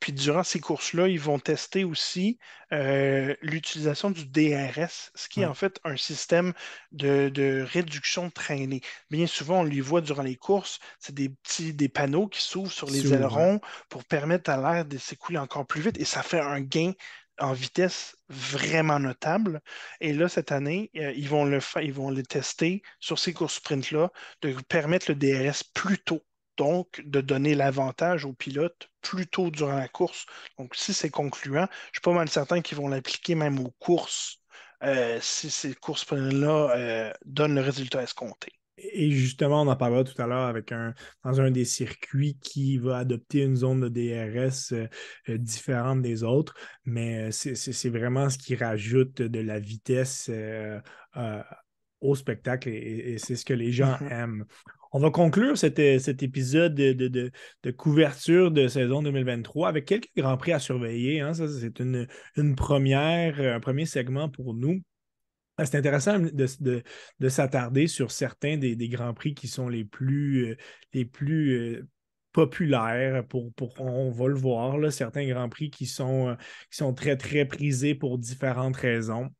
Puis durant ces courses-là, ils vont tester aussi euh, l'utilisation du DRS, ce qui est en fait un système de, réduction de traînée. Bien souvent, on les voit durant les courses, c'est des petits des panneaux qui s'ouvrent sur les ailerons pour permettre à l'air de s'écouler encore plus vite et ça fait un gain en vitesse vraiment notable. Et là, cette année, euh, ils, vont le ils vont tester sur ces courses sprint-là, de permettre le DRS plus tôt. Donc, de donner l'avantage aux pilotes plus tôt durant la course. Donc, si c'est concluant, je suis pas mal certain qu'ils vont l'appliquer même aux courses euh, si ces courses sprint-là euh, donnent le résultat escompté. Et justement, on en parlera tout à l'heure avec un dans un des circuits qui va adopter une zone de DRS euh, euh, différente des autres, mais euh, c'est vraiment ce qui rajoute de la vitesse au spectacle et, c'est ce que les gens mm-hmm. aiment. On va conclure cet, épisode de, couverture de saison 2023 avec quelques grands prix à surveiller. Hein. Ça, c'est une, une première, un premier segment pour nous. Ah, c'est intéressant de, s'attarder sur certains des, grands prix qui sont les plus, euh, les plus euh, populaire pour, pour, on va le voir, là, certains Grands Prix qui sont, euh, qui sont très, très prisés pour différentes raisons.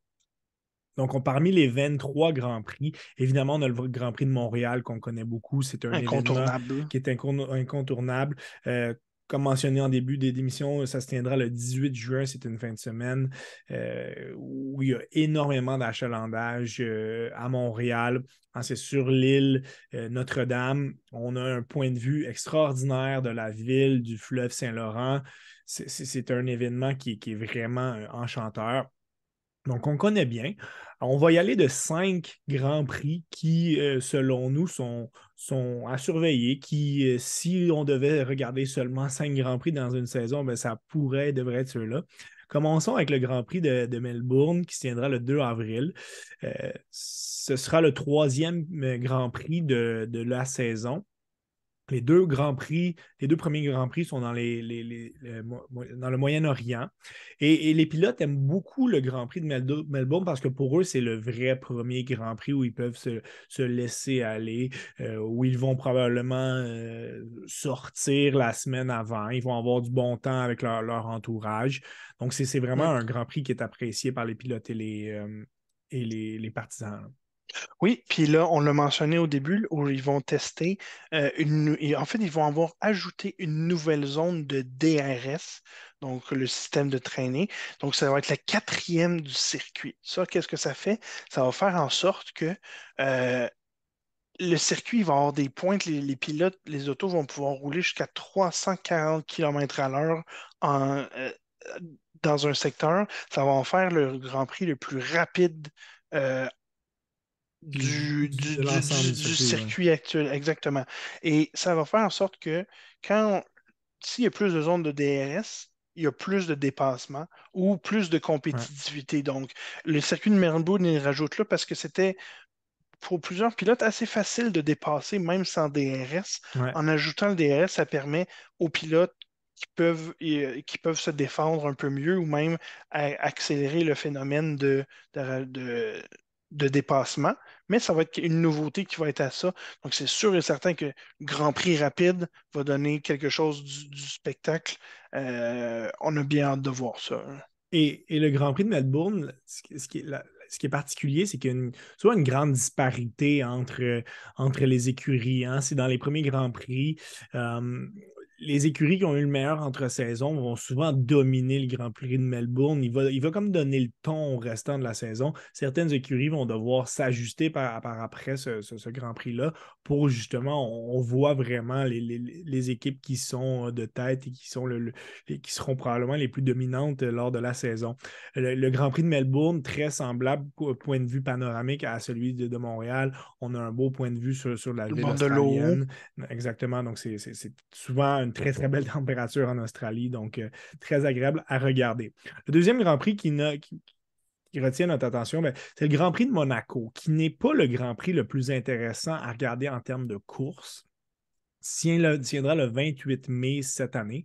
Donc, on, parmi les 23 Grands Prix, évidemment, on a le Grand Prix de Montréal qu'on connaît beaucoup. C'est un événement qui est incontournable. Euh, comme mentionné en début des émissions, ça se tiendra le 18 juin, c'est une fin de semaine euh, où il y a énormément d'achalandage euh, à Montréal. Hein, c'est sur l'île Notre-Dame. On a un point de vue extraordinaire de la ville, du fleuve Saint-Laurent. C'est un événement qui, est vraiment enchanteur. Donc, on connaît bien. On va y aller de cinq grands prix qui, euh, selon nous, sont, à surveiller, qui, euh, si on devait regarder seulement cinq grands prix dans une saison, ben, ça pourrait, devrait être ceux-là. Commençons avec le Grand Prix de, Melbourne qui se tiendra le 2 avril. Euh, ce sera le troisième Grand Prix de la saison. Les deux grands prix, les deux premiers grands prix sont dans, les, dans le Moyen-Orient. Et, les pilotes aiment beaucoup le Grand Prix de Melbourne parce que pour eux, c'est le vrai premier Grand Prix où ils peuvent se, laisser aller, euh, où ils vont probablement euh, sortir la semaine avant. Ils vont avoir du bon temps avec leur, entourage. Donc, c'est vraiment un Grand Prix qui est apprécié par les pilotes et les, euh, et les partisans. Oui, puis là, on l'a mentionné au début, où ils vont tester euh, une. En fait, ils vont avoir ajouté une nouvelle zone de DRS, donc le système de traînée. Donc, ça va être la quatrième du circuit. Ça, qu'est-ce que ça fait? Ça va faire en sorte que euh, le circuit va avoir des pointes, les, les, pilotes, les autos vont pouvoir rouler jusqu'à 340 km à l'heure euh, dans un secteur. Ça va en faire le Grand Prix le plus rapide du, circuit actuel, exactement. Et ça va faire en sorte que quand s'il y a plus de zones de DRS, il y a plus de dépassement ou plus de compétitivité. Donc, le circuit de Melbourne, il rajoute là parce que c'était pour plusieurs pilotes assez facile de dépasser, même sans DRS. En ajoutant le DRS, ça permet aux pilotes qui peuvent, euh, qui peuvent se défendre un peu mieux ou même accélérer le phénomène de, de, de dépassement, mais ça va être une nouveauté qui va être à ça. Donc, c'est sûr et certain que Grand Prix rapide va donner quelque chose du, spectacle. Euh, on a bien hâte de voir ça. Et, le Grand Prix de Melbourne, ce qui est, particulier, c'est qu'il y a une, une grande disparité entre, entre les écuries. Hein. C'est dans les premiers Grands Prix. Euh, les écuries qui ont eu le meilleur entre-saison vont souvent dominer le Grand Prix de Melbourne. Il va, il va comme donner le ton au restant de la saison. Certaines écuries vont devoir s'ajuster par, après ce, Grand Prix-là pour justement, on, voit vraiment les, équipes qui sont de tête et qui, sont le, qui seront probablement les plus dominantes lors de la saison. Le, Grand Prix de Melbourne, très semblable au point de vue panoramique à celui de, Montréal. On a un beau point de vue sur, sur la ville australienne. Exactement. Donc, c'est souvent une très, très belle température en Australie, donc euh, très agréable à regarder. Le deuxième Grand Prix qui, retient notre attention, ben, c'est le Grand Prix de Monaco, qui n'est pas le Grand Prix le plus intéressant à regarder en termes de course. Tiendra le 28 mai cette année.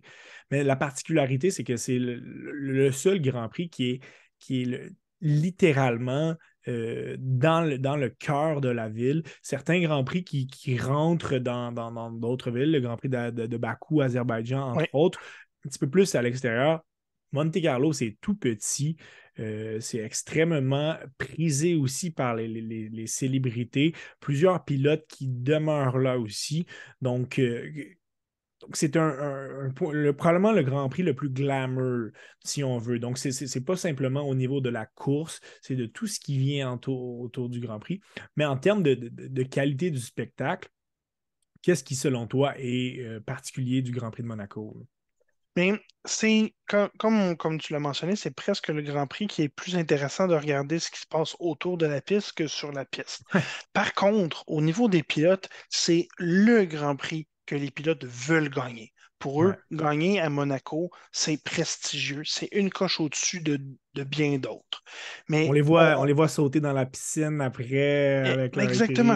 Mais la particularité, c'est que c'est le, seul Grand Prix qui est, qui est littéralement euh, dans, le, dans le cœur de la ville. Certains Grands Prix qui, rentrent dans, d'autres villes, le Grand Prix de, Bakou, Azerbaïdjan, entre autres, un petit peu plus à l'extérieur. Monte Carlo, c'est tout petit. Euh, c'est extrêmement prisé aussi par les, célébrités. Plusieurs pilotes qui demeurent là aussi. Donc, euh, donc, c'est un, probablement le Grand Prix le plus glamour, si on veut. Donc, ce n'est pas simplement au niveau de la course, c'est de tout ce qui vient autour, du Grand Prix. Mais en termes de, qualité du spectacle, qu'est-ce qui, selon toi, est euh, particulier du Grand Prix de Monaco? Mais c'est, comme, comme tu l'as mentionné, c'est presque le Grand Prix qui est plus intéressant de regarder ce qui se passe autour de la piste que sur la piste. Par contre, au niveau des pilotes, c'est le Grand Prix que les pilotes veulent gagner. Pour eux, gagner à Monaco, c'est prestigieux. C'est une coche au-dessus de, bien d'autres. Mais on les, voit, on, les voit sauter dans la piscine après. Eh, avec exactement.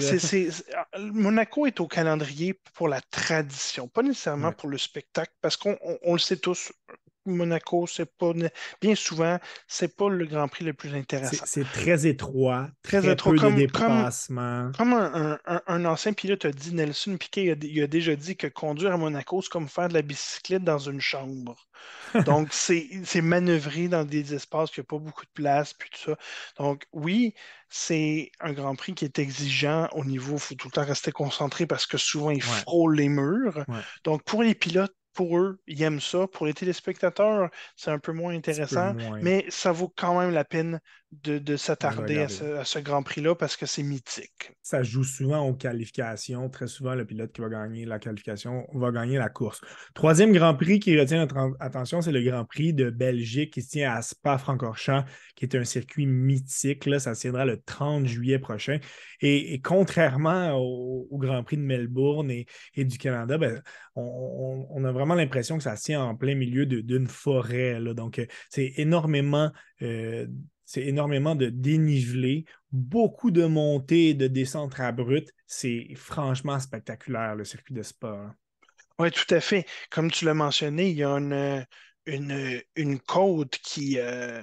Monaco est au calendrier pour la tradition, pas nécessairement pour le spectacle, parce qu'on le sait tous, Monaco, c'est pas bien souvent, c'est pas le Grand Prix le plus intéressant. C'est très étroit, très, étroit, peu de dépassement. Comme, un, ancien pilote a dit, Nelson Piquet, il a, déjà dit que conduire à Monaco, c'est comme faire de la bicyclette dans une chambre. Donc, c'est manœuvrer dans des espaces qui n'ont pas beaucoup de place, puis tout ça. Donc, oui, c'est un Grand Prix qui est exigeant au niveau, il faut tout le temps rester concentré parce que souvent, il frôle les murs. Donc, pour les pilotes, pour eux, ils aiment ça. Pour les téléspectateurs, c'est un peu moins intéressant, mais ça vaut quand même la peine de, s'attarder à ce, Grand Prix-là parce que c'est mythique. Ça joue souvent aux qualifications. Très souvent, le pilote qui va gagner la qualification va gagner la course. Troisième Grand Prix qui retient notre attention, c'est le Grand Prix de Belgique qui se tient à Spa-Francorchamps, qui est un circuit mythique. Là, ça se tiendra le 30 juillet prochain. Et, contrairement au, Grand Prix de Melbourne et, du Canada, ben, on, a vraiment l'impression que ça se tient en plein milieu d'une forêt. Là. Donc, euh, c'est énormément euh, c'est énormément de dénivelé, beaucoup de montées et de descentes abruptes. C'est franchement spectaculaire, le circuit de sport. Hein. Oui, tout à fait. Comme tu l'as mentionné, il y a une, une, côte qui, euh,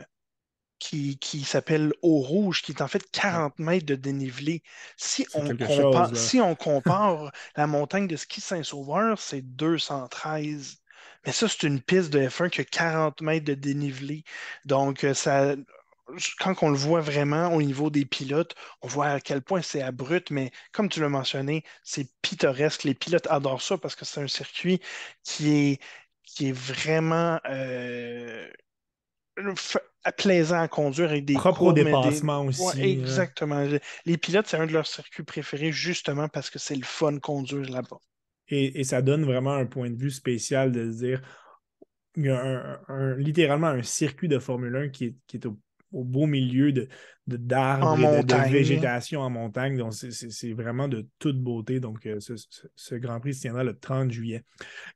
qui, qui s'appelle Eau Rouge, qui est en fait 40 mètres de dénivelé. Si, on compare, si on compare la montagne de ski Saint-Sauveur, c'est 213. Mais ça, c'est une piste de F1 qui a 40 mètres de dénivelé. Donc, euh, ça, quand on le voit vraiment au niveau des pilotes, on voit à quel point c'est abrupt, mais comme tu l'as mentionné, c'est pittoresque. Les pilotes adorent ça parce que c'est un circuit qui est, qui est vraiment euh, plaisant à conduire avec des propre au dépassement aussi. Exactement. Les pilotes, c'est un de leurs circuits préférés justement parce que c'est le fun de conduire là-bas. Et, ça donne vraiment un point de vue spécial de se dire il y a littéralement un circuit de Formule 1 qui qui est au au beau milieu de, d'arbres et de, végétation en montagne. Donc, c'est, vraiment de toute beauté. Donc, euh, ce, Grand Prix se tiendra le 30 juillet.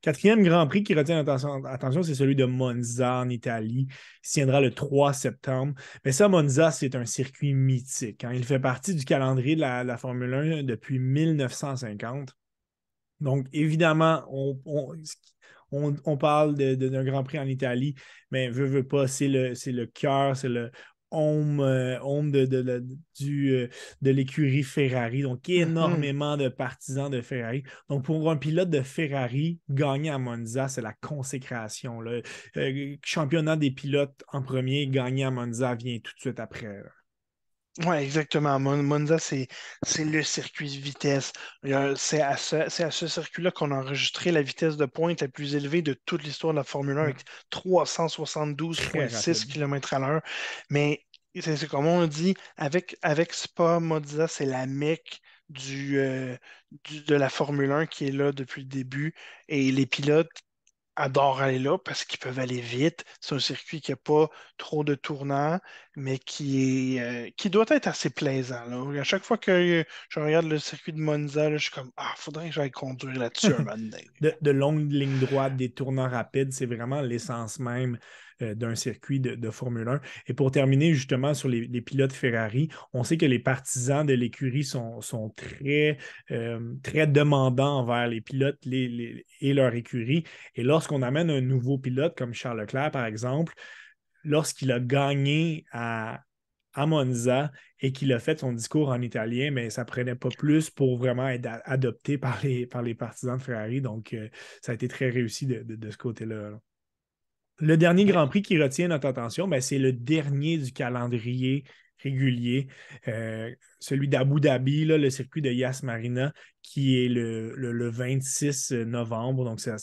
Quatrième Grand Prix qui retient attention, attention c'est celui de Monza en Italie. Il se tiendra le 3 septembre. Mais ça, Monza, c'est un circuit mythique. Hein. Il fait partie du calendrier de la, Formule 1 depuis 1950. Donc, évidemment, on, on, parle d'un Grand Prix en Italie, mais veut, veut pas, c'est le, le cœur, c'est le home, euh, de, de, du, euh, de l'écurie Ferrari. Donc, mm-hmm. énormément de partisans de Ferrari. Donc, pour un pilote de Ferrari, gagner à Monza, c'est la consécration. Le euh, championnat des pilotes en premier, gagner à Monza vient tout de suite après. Oui, exactement. Monza, c'est le circuit de vitesse. C'est à ce, circuit-là qu'on a enregistré la vitesse de pointe la plus élevée de toute l'histoire de la Formule 1 avec 372,6 km à l'heure. Mais c'est comme on dit, avec, avec Spa, Monza, c'est la mecque du, euh, du, de la Formule 1 qui est là depuis le début. Et les pilotes adorent aller là parce qu'ils peuvent aller vite. C'est un circuit qui n'a pas trop de tournants, mais qui, est, euh, qui doit être assez plaisant. Là. À chaque fois que je regarde le circuit de Monza, je suis comme Ah, faudrait que j'aille conduire là-dessus un moment de, de longues lignes droites, des tournants rapides, c'est vraiment l'essence même euh, d'un circuit de, Formule 1. Et pour terminer justement sur les, pilotes Ferrari, on sait que les partisans de l'écurie sont, très, euh, très demandants envers les pilotes et leur écurie. Et lorsqu'on amène un nouveau pilote comme Charles Leclerc, par exemple, lorsqu'il a gagné à, Monza et qu'il a fait son discours en italien, mais ça ne prenait pas plus pour vraiment être adopté par les, par les partisans de Ferrari. Donc, euh, ça a été très réussi de, ce côté-là. là le dernier Grand Prix qui retient notre attention, ben, c'est le dernier du calendrier régulier, euh, celui d'Abu Dhabi, le circuit de Yas Marina, qui est le, 26 novembre. Donc, ça,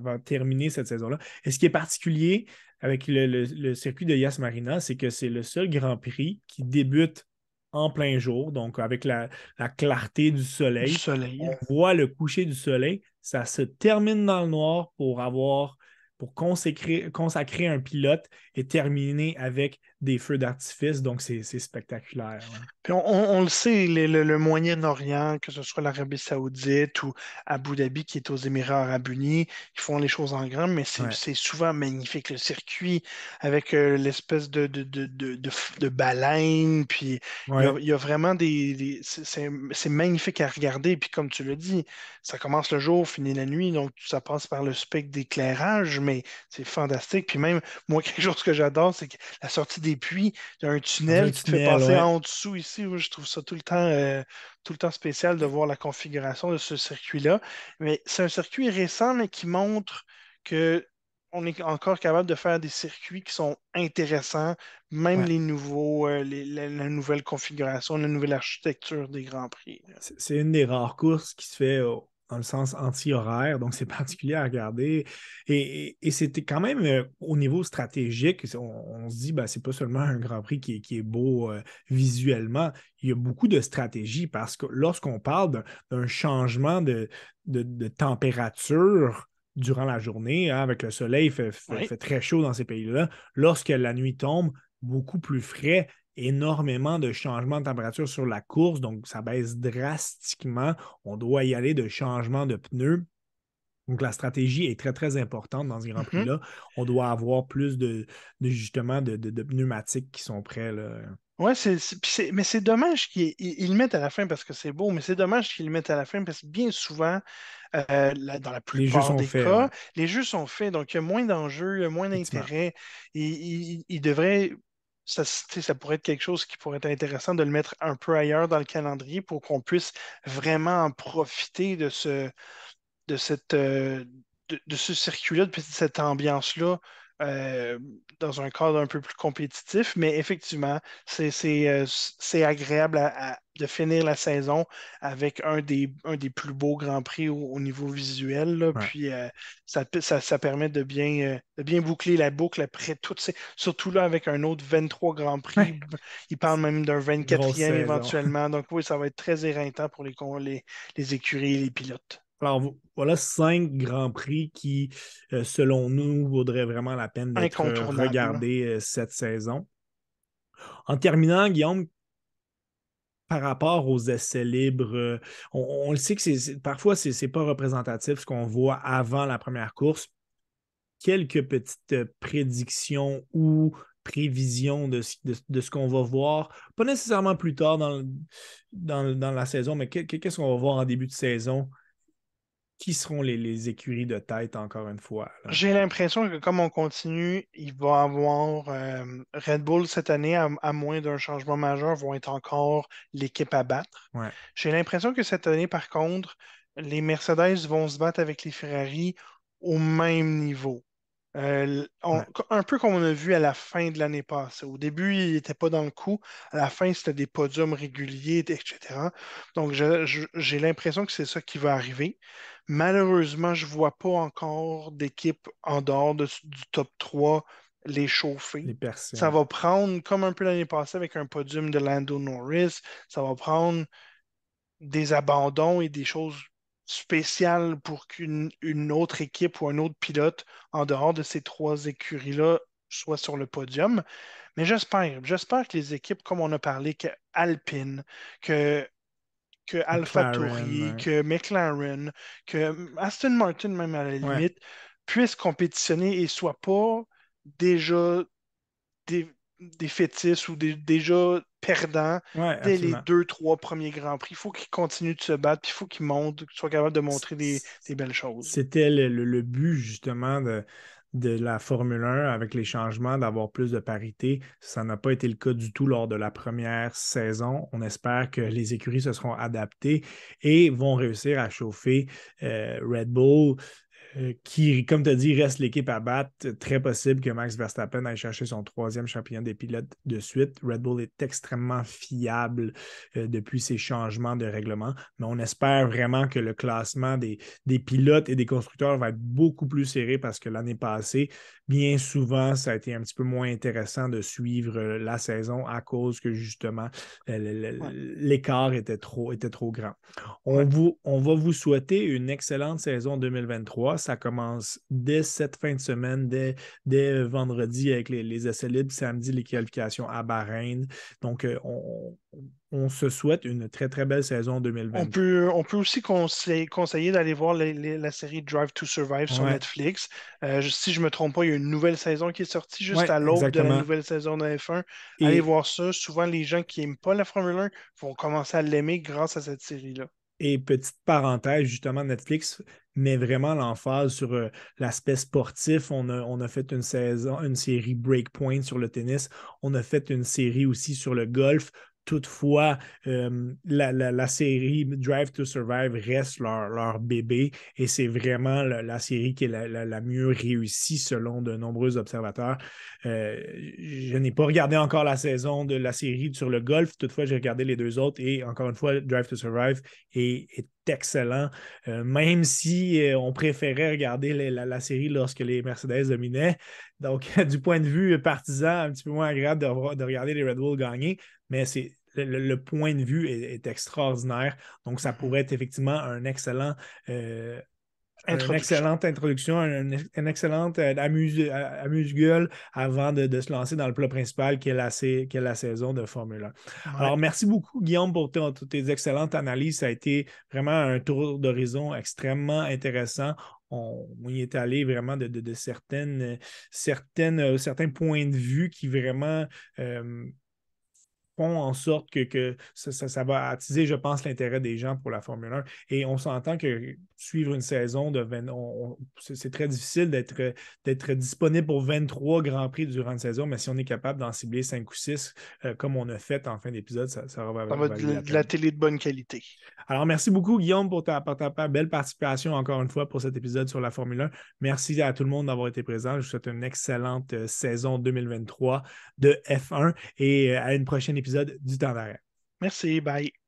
va terminer cette saison-là. Et ce qui est particulier avec le, circuit de Yas Marina, c'est que c'est le seul Grand Prix qui débute en plein jour, donc avec la, clarté du soleil. du soleil. On voit le coucher du soleil. Ça se termine dans le noir pour avoir pour consacrer, un pilote et terminer avec des feux d'artifice, donc c'est spectaculaire. Puis on, le sait, le, Moyen-Orient, que ce soit l'Arabie Saoudite ou Abu Dhabi qui est aux Émirats Arabes Unis, ils font les choses en grand, mais c'est souvent magnifique. Le circuit avec euh, l'espèce de, de, de, de, baleine, puis il y, a vraiment des. c'est magnifique à regarder. Puis comme tu le dis, ça commence le jour, finit la nuit, donc ça passe par le spectre d'éclairage, mais c'est fantastique. Puis même, moi, quelque chose que j'adore, c'est que la sortie des puits, il y a un tunnel qui te fait passer en dessous ici. je trouve ça tout le temps, euh, tout le temps spécial de voir la configuration de ce circuit-là. Mais c'est un circuit récent, mais qui montre que on est encore capable de faire des circuits qui sont intéressants, même les nouveaux, euh, la, nouvelle configuration, la nouvelle architecture des Grands Prix. C'est une des rares courses qui se fait dans le sens anti-horaire, donc c'est particulier à regarder. Et, c'était quand même euh, au niveau stratégique, on, se dit, ben, c'est pas seulement un Grand Prix qui est, beau euh, visuellement, il y a beaucoup de stratégie parce que lorsqu'on parle d'un changement de, température, durant la journée, hein, avec le soleil, il fait, fait, très chaud dans ces pays-là. Lorsque la nuit tombe, beaucoup plus frais, énormément de changements de température sur la course, donc ça baisse drastiquement. On doit y aller de changements de pneus. Donc la stratégie est très, très importante dans ce Grand mm-hmm. Prix-là. On doit avoir plus de, justement de, pneumatiques qui sont prêts. Oui, mais c'est dommage qu'ils le mettent à la fin parce que c'est beau, mais c'est dommage qu'ils le mettent à la fin parce que bien souvent, euh, dans la plupart des cas, les jeux sont faits, donc il y a moins d'enjeux, il y a moins d'intérêt. Il, il, devrait ça, pourrait être quelque chose qui pourrait être intéressant de le mettre un peu ailleurs dans le calendrier pour qu'on puisse vraiment en profiter de ce, de cette, euh, de, ce circuit-là, de cette ambiance-là euh, dans un cadre un peu plus compétitif, mais effectivement, c'est euh, agréable de finir la saison avec un des, un des plus beaux Grands Prix au, niveau visuel. Puis euh, ça, ça, permet de bien, de bien boucler la boucle après toutes ces. Surtout là, avec un autre 23 Grands Prix. Il parle même d'un 24e éventuellement. Donc oui, ça va être très éreintant pour les, les, les écuries et les pilotes. Alors, voilà cinq grands prix qui, euh, selon nous, vaudraient vraiment la peine d'être regardés euh, cette saison. En terminant, Guillaume, par rapport aux essais libres, euh, on, le sait que parfois, ce n'est pas représentatif ce qu'on voit avant la première course. Quelques petites prédictions ou prévisions de, ce qu'on va voir, pas nécessairement plus tard dans, la saison, mais qu'est-ce qu'on va voir en début de saison? Qui seront les, écuries de tête, encore une fois? J'ai l'impression que comme on continue, il va y avoir euh, Red Bull cette année, à, moins d'un changement majeur, vont être encore l'équipe à battre. J'ai l'impression que cette année, par contre, les Mercedes vont se battre avec les Ferrari au même niveau. Euh, un peu comme on a vu à la fin de l'année passée. Au début, il n'était pas dans le coup. À la fin, c'était des podiums réguliers, etc. Donc, j'ai l'impression que c'est ça qui va arriver. Malheureusement, je ne vois pas encore d'équipe en dehors du top 3 les chauffer. ça va prendre, comme un peu l'année passée avec un podium de Lando Norris, ça va prendre des abandons et des choses spéciales pour qu'une autre équipe ou un autre pilote en dehors de ces trois écuries-là soit sur le podium. Mais j'espère, j'espère que les équipes, comme on a parlé, que Alpine, que que AlphaTauri, que McLaren, que Aston Martin, même à la limite, puissent compétitionner et soient pas déjà des, des fétiches ou déjà perdants dès les deux, trois premiers Grands Prix. Il faut qu'ils continuent de se battre, puis il faut qu'ils montrent, qu'ils soient capables de montrer des, belles choses. C'était le, but, justement, de, de la Formule 1 avec les changements, d'avoir plus de parité. Ça n'a pas été le cas du tout lors de la première saison. On espère que les écuries se seront adaptées et vont réussir à chauffer euh, Red Bull, qui, comme tu as dit, reste l'équipe à battre. Très possible que Max Verstappen aille chercher son troisième champion des pilotes de suite. Red Bull est extrêmement fiable euh, depuis ces changements de règlement, mais on espère vraiment que le classement des, des pilotes et des constructeurs va être beaucoup plus serré parce que l'année passée, bien souvent, ça a été un petit peu moins intéressant de suivre euh, la saison à cause que justement l'écart était trop, était trop grand. On, vous, on va vous souhaiter une excellente saison 2023 ça commence dès cette fin de semaine, dès, dès vendredi avec les, les essais libres, samedi les qualifications à Bahreïn. Donc, euh, on, on se souhaite une très, très belle saison 2020. On peut, on peut aussi conseiller, conseiller d'aller voir la série Drive to Survive sur Netflix. Euh, si je ne me trompe pas, il y a une nouvelle saison qui est sortie juste à l'aube de la nouvelle saison de F1. Allez voir ça. Souvent, les gens qui n'aiment pas la Formule 1 vont commencer à l'aimer grâce à cette série-là. Et petite parenthèse, justement, Netflix met vraiment l'emphase sur euh, l'aspect sportif. On a, on a, fait une saison, une série Breakpoint sur le tennis. On a fait une série aussi sur le golf. Toutefois, euh, la, série Drive to Survive reste leur, bébé et c'est vraiment la, série qui est la, mieux réussie selon de nombreux observateurs. Euh, je n'ai pas regardé encore la saison de la série sur le golf, toutefois, j'ai regardé les deux autres et encore une fois, Drive to Survive est, excellent, euh, même si on préférait regarder la, série lorsque les Mercedes dominaient. Donc, du point de vue partisan, un petit peu moins agréable de, de regarder les Red Bull gagner, mais c'est le, point de vue est, extraordinaire. Donc, ça pourrait être effectivement un excellent. Euh, une excellente introduction, une, excellente euh, amuse-gueule avant de, se lancer dans le plat principal qui est la, qui est la saison de Formule 1. Alors, merci beaucoup, Guillaume, pour toutes tes excellentes analyses. Ça a été vraiment un tour d'horizon extrêmement intéressant on, y est allé vraiment de, certaines, certaines, euh, certains points de vue qui vraiment font en sorte que, ça, va attiser, je pense, l'intérêt des gens pour la Formule 1. Et on s'entend que suivre une saison de 20, c'est très difficile d'être disponible pour 23 Grands Prix durant une saison, mais si on est capable d'en cibler 5 ou 6, euh, comme on a fait en fin d'épisode, ça, ça, va, ça va être de, la télé de bonne qualité. Alors, merci beaucoup, Guillaume, pour ta, belle participation encore une fois pour cet épisode sur la Formule 1. Merci à tout le monde d'avoir été présent. Je vous souhaite une excellente euh, saison 2023 de F1 et euh, à une prochaine épisode du temps d'arrêt. Merci, bye.